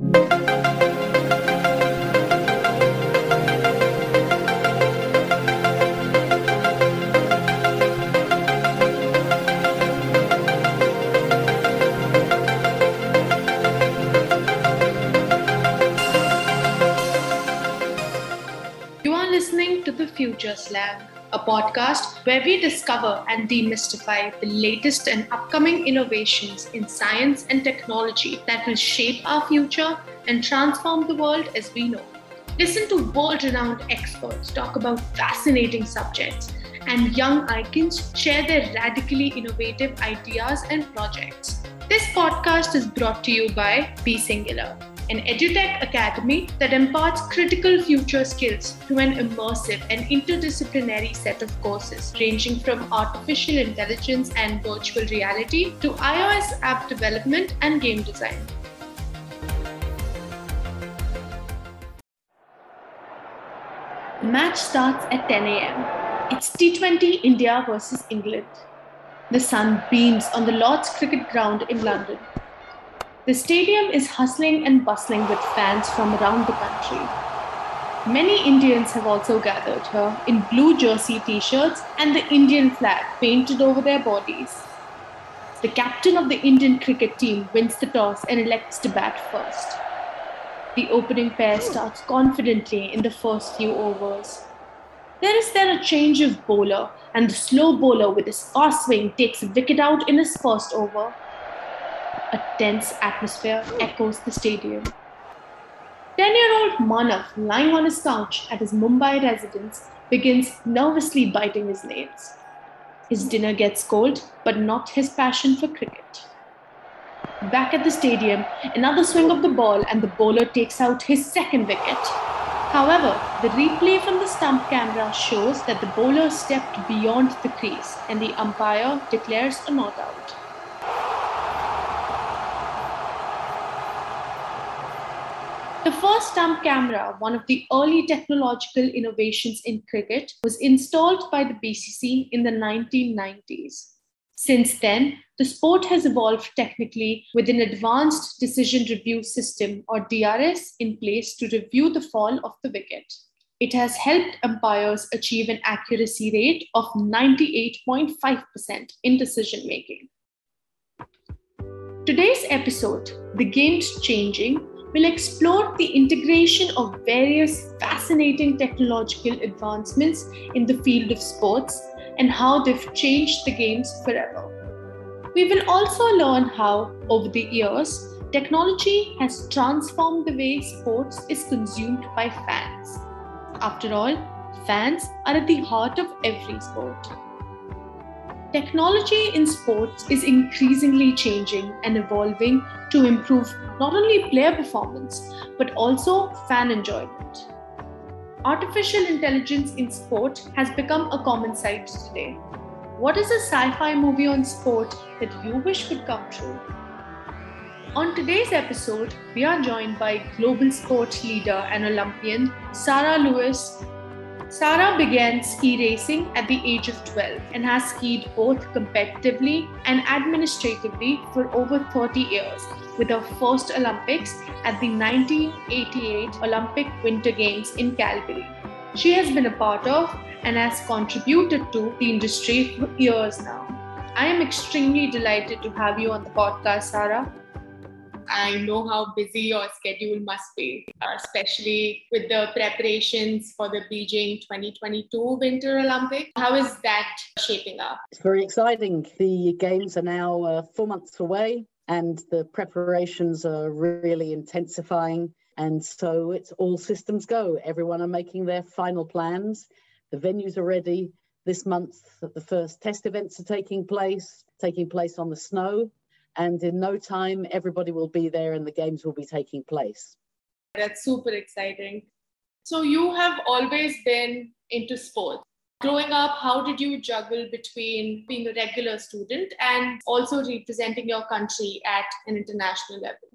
You are listening to The Future Slang, a podcast where we discover and demystify the latest and upcoming innovations in science and technology that will shape our future and transform the world as we know. Listen to world renowned experts talk about fascinating subjects, and young icons share their radically innovative ideas and projects. This podcast is brought to you by Be Singular, an edutech academy that imparts critical future skills through an immersive and interdisciplinary set of courses ranging from artificial intelligence and virtual reality to iOS app development and game design. The match starts at 10 a.m. It's T20 India versus England. The sun beams on the Lord's Cricket Ground in London. The stadium is hustling and bustling with fans from around the country. Many Indians have also gathered here in blue jersey t shirts and the Indian flag painted over their bodies. The captain of the Indian cricket team wins the toss and elects to bat first. The opening pair starts confidently in the first few overs. There is then a change of bowler, and the slow bowler with his fast swing takes a wicket out in his first over. A tense atmosphere echoes the stadium. 10 year old Manav, lying on his couch at his Mumbai residence, begins nervously biting his nails. His dinner gets cold, but not his passion for cricket. Back at the stadium, another swing of the ball, and the bowler takes out his second wicket. However, the replay from the stump camera shows that the bowler stepped beyond the crease and the umpire declares a not out. The first stump camera, one of the early technological innovations in cricket, was installed by the BCC in the 1990s. Since then, the sport has evolved technically with an advanced decision review system or DRS in place to review the fall of the wicket. It has helped umpires achieve an accuracy rate of 98.5% in decision making. Today's episode, The Game's Changing, will explore the integration of various fascinating technological advancements in the field of sports and how they've changed the games forever. We will also learn how, over the years, technology has transformed the way sports is consumed by fans. After all, fans are at the heart of every sport. Technology in sports is increasingly changing and evolving to improve not only player performance but also fan enjoyment. Artificial intelligence in sport has become a common sight today. What is a sci fi movie on sport that you wish could come true? On today's episode, we are joined by global sport leader and Olympian Sarah Lewis Sarah began ski racing at the age of 12 and has skied both competitively and administratively for over 30 years, with her first Olympics at the 1988 Olympic Winter Games in Calgary. She has been a part of and has contributed to the industry for years now. I am extremely delighted to have you on the podcast, Sarah. I know how busy your schedule must be, uh, especially with the preparations for the Beijing 2022 Winter Olympics. How is that shaping up? It's very exciting. The Games are now uh, four months away and the preparations are really intensifying. And so it's all systems go. Everyone are making their final plans. The venues are ready. This month, the first test events are taking place, taking place on the snow and in no time everybody will be there and the games will be taking place. That's super exciting. So you have always been into sports. Growing up how did you juggle between being a regular student and also representing your country at an international level?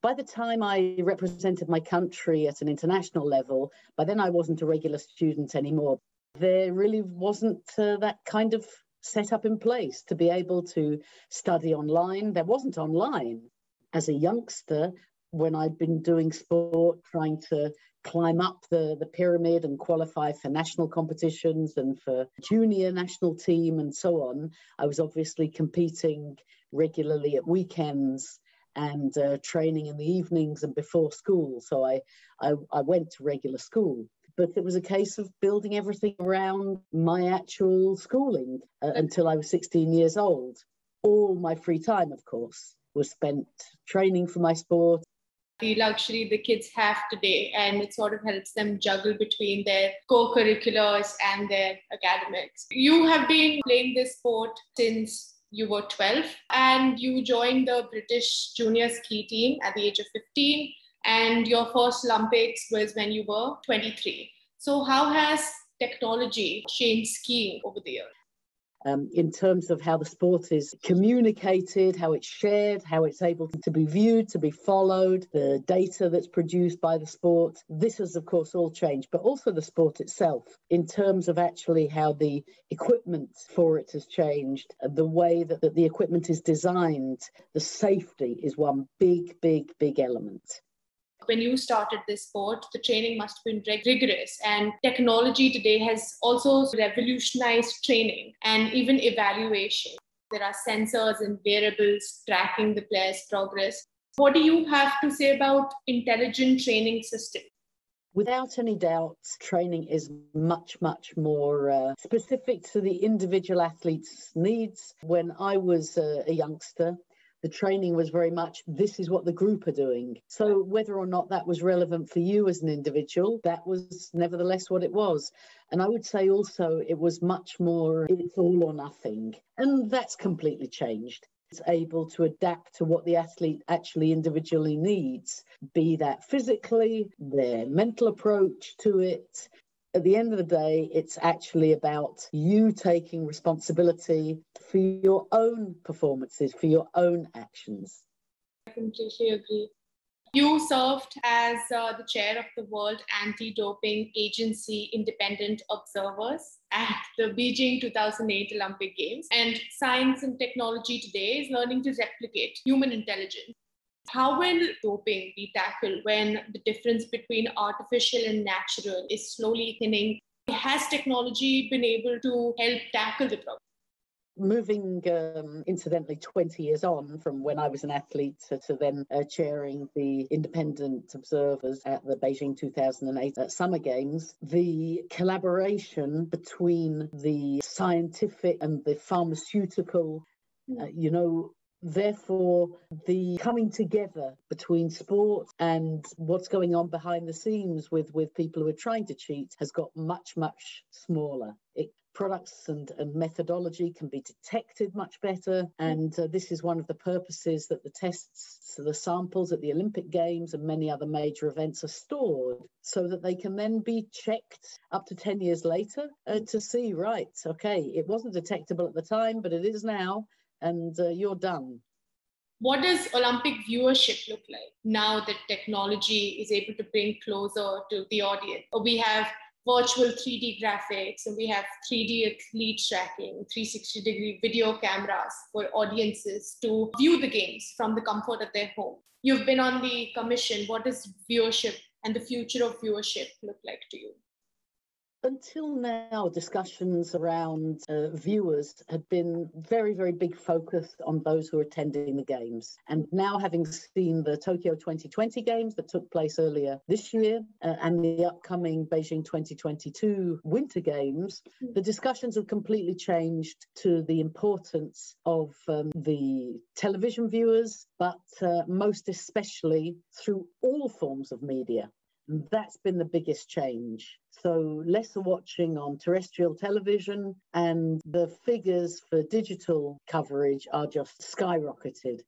By the time I represented my country at an international level, by then I wasn't a regular student anymore. There really wasn't uh, that kind of set up in place to be able to study online. There wasn't online. As a youngster, when I'd been doing sport, trying to climb up the, the pyramid and qualify for national competitions and for junior national team and so on. I was obviously competing regularly at weekends and uh, training in the evenings and before school. So I, I, I went to regular school but it was a case of building everything around my actual schooling uh, until I was 16 years old. All my free time, of course, was spent training for my sport. The luxury the kids have today, and it sort of helps them juggle between their co curriculars and their academics. You have been playing this sport since you were 12 and you joined the British junior ski team at the age of 15 and your first Olympics was when you were 23. So, how has technology changed skiing over the years? Um, in terms of how the sport is communicated, how it's shared, how it's able to be viewed, to be followed, the data that's produced by the sport. This has, of course, all changed, but also the sport itself, in terms of actually how the equipment for it has changed, the way that, that the equipment is designed, the safety is one big, big, big element when you started this sport, the training must have been rigorous. And technology today has also revolutionized training and even evaluation. There are sensors and variables tracking the player's progress. What do you have to say about intelligent training systems? Without any doubt, training is much, much more uh, specific to the individual athlete's needs. When I was uh, a youngster, the training was very much this is what the group are doing. So whether or not that was relevant for you as an individual, that was nevertheless what it was. And I would say also it was much more it's all or nothing. And that's completely changed. It's able to adapt to what the athlete actually individually needs, be that physically, their mental approach to it, at the end of the day, it's actually about you taking responsibility for your own performances, for your own actions. I completely agree. You served as uh, the chair of the World Anti Doping Agency Independent Observers at the Beijing 2008 Olympic Games. And science and technology today is learning to replicate human intelligence. How will doping be tackled when the difference between artificial and natural is slowly thinning? Has technology been able to help tackle the problem? Moving um, incidentally 20 years on from when I was an athlete to, to then uh, chairing the independent observers at the Beijing 2008 uh, Summer Games, the collaboration between the scientific and the pharmaceutical, uh, you know, Therefore, the coming together between sport and what's going on behind the scenes with, with people who are trying to cheat has got much, much smaller. It, products and, and methodology can be detected much better. And uh, this is one of the purposes that the tests, the samples at the Olympic Games and many other major events are stored so that they can then be checked up to 10 years later uh, to see, right, okay, it wasn't detectable at the time, but it is now and uh, you're done. What does Olympic viewership look like now that technology is able to bring closer to the audience? We have virtual 3D graphics and we have 3D athlete tracking, 360 degree video cameras for audiences to view the games from the comfort of their home. You've been on the commission. What does viewership and the future of viewership look like to you? Until now, discussions around uh, viewers had been very, very big focus on those who are attending the games. And now, having seen the Tokyo 2020 games that took place earlier this year uh, and the upcoming Beijing 2022 Winter Games, the discussions have completely changed to the importance of um, the television viewers, but uh, most especially through all forms of media. That's been the biggest change. So, lesser watching on terrestrial television, and the figures for digital coverage are just skyrocketed.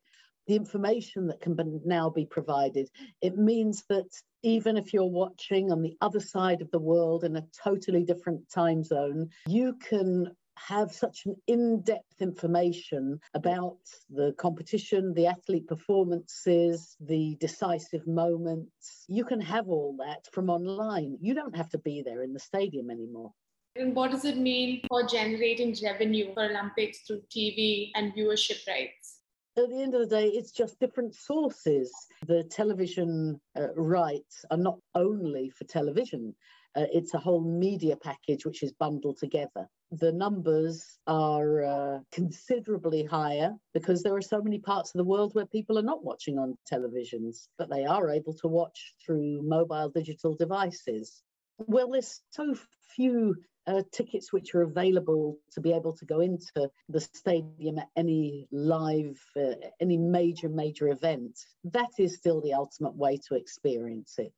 The information that can now be provided, it means that even if you're watching on the other side of the world in a totally different time zone, you can have such an in-depth information about the competition, the athlete performances, the decisive moments. You can have all that from online. You don't have to be there in the stadium anymore. And what does it mean for generating revenue for Olympics through TV and viewership rights? At the end of the day, it's just different sources. The television uh, rights are not only for television, uh, it's a whole media package which is bundled together. The numbers are uh, considerably higher because there are so many parts of the world where people are not watching on televisions, but they are able to watch through mobile digital devices. Well, there's so few uh, tickets which are available to be able to go into the stadium at any live, uh, any major, major event. That is still the ultimate way to experience it.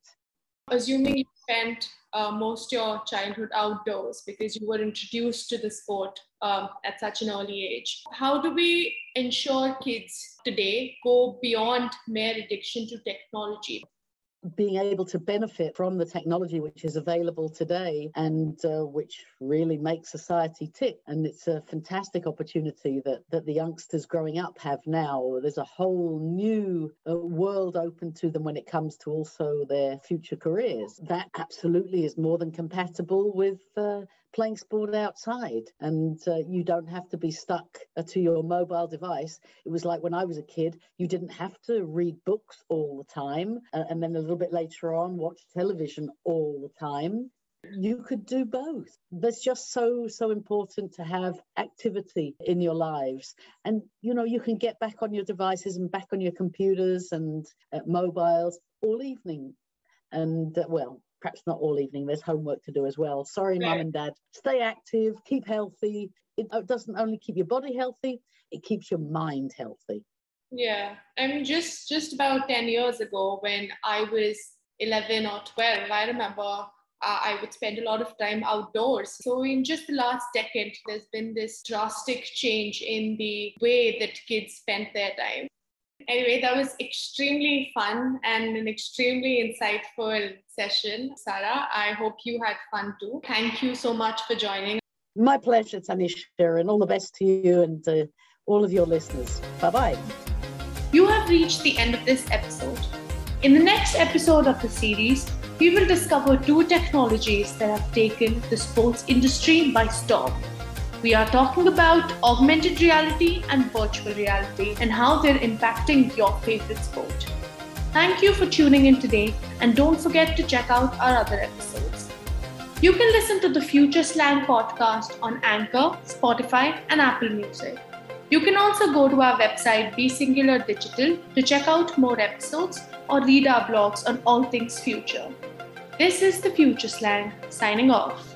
Assuming you spent uh, most your childhood outdoors because you were introduced to the sport um, at such an early age. How do we ensure kids today go beyond mere addiction to technology? Being able to benefit from the technology which is available today and uh, which really makes society tick. And it's a fantastic opportunity that, that the youngsters growing up have now. There's a whole new uh, world open to them when it comes to also their future careers. That absolutely is more than compatible with. Uh, playing sport outside and uh, you don't have to be stuck uh, to your mobile device. It was like when I was a kid, you didn't have to read books all the time uh, and then a little bit later on watch television all the time. You could do both. That's just so, so important to have activity in your lives. And, you know, you can get back on your devices and back on your computers and uh, mobiles all evening. And, uh, well, perhaps not all evening. There's homework to do as well. Sorry, mum and dad. Stay active, keep healthy. It doesn't only keep your body healthy, it keeps your mind healthy. Yeah. I mean, just just about 10 years ago, when I was 11 or 12, I remember uh, I would spend a lot of time outdoors. So, in just the last decade, there's been this drastic change in the way that kids spend their time. Anyway, that was extremely fun and an extremely insightful session, Sarah. I hope you had fun too. Thank you so much for joining. My pleasure, Tanisha, and all the best to you and uh, all of your listeners. Bye bye. You have reached the end of this episode. In the next episode of the series, we will discover two technologies that have taken the sports industry by storm. We are talking about augmented reality and virtual reality and how they're impacting your favorite sport. Thank you for tuning in today and don't forget to check out our other episodes. You can listen to the Future Slang podcast on Anchor, Spotify, and Apple Music. You can also go to our website Be Singular Digital to check out more episodes or read our blogs on all things future. This is the Future Slang, signing off.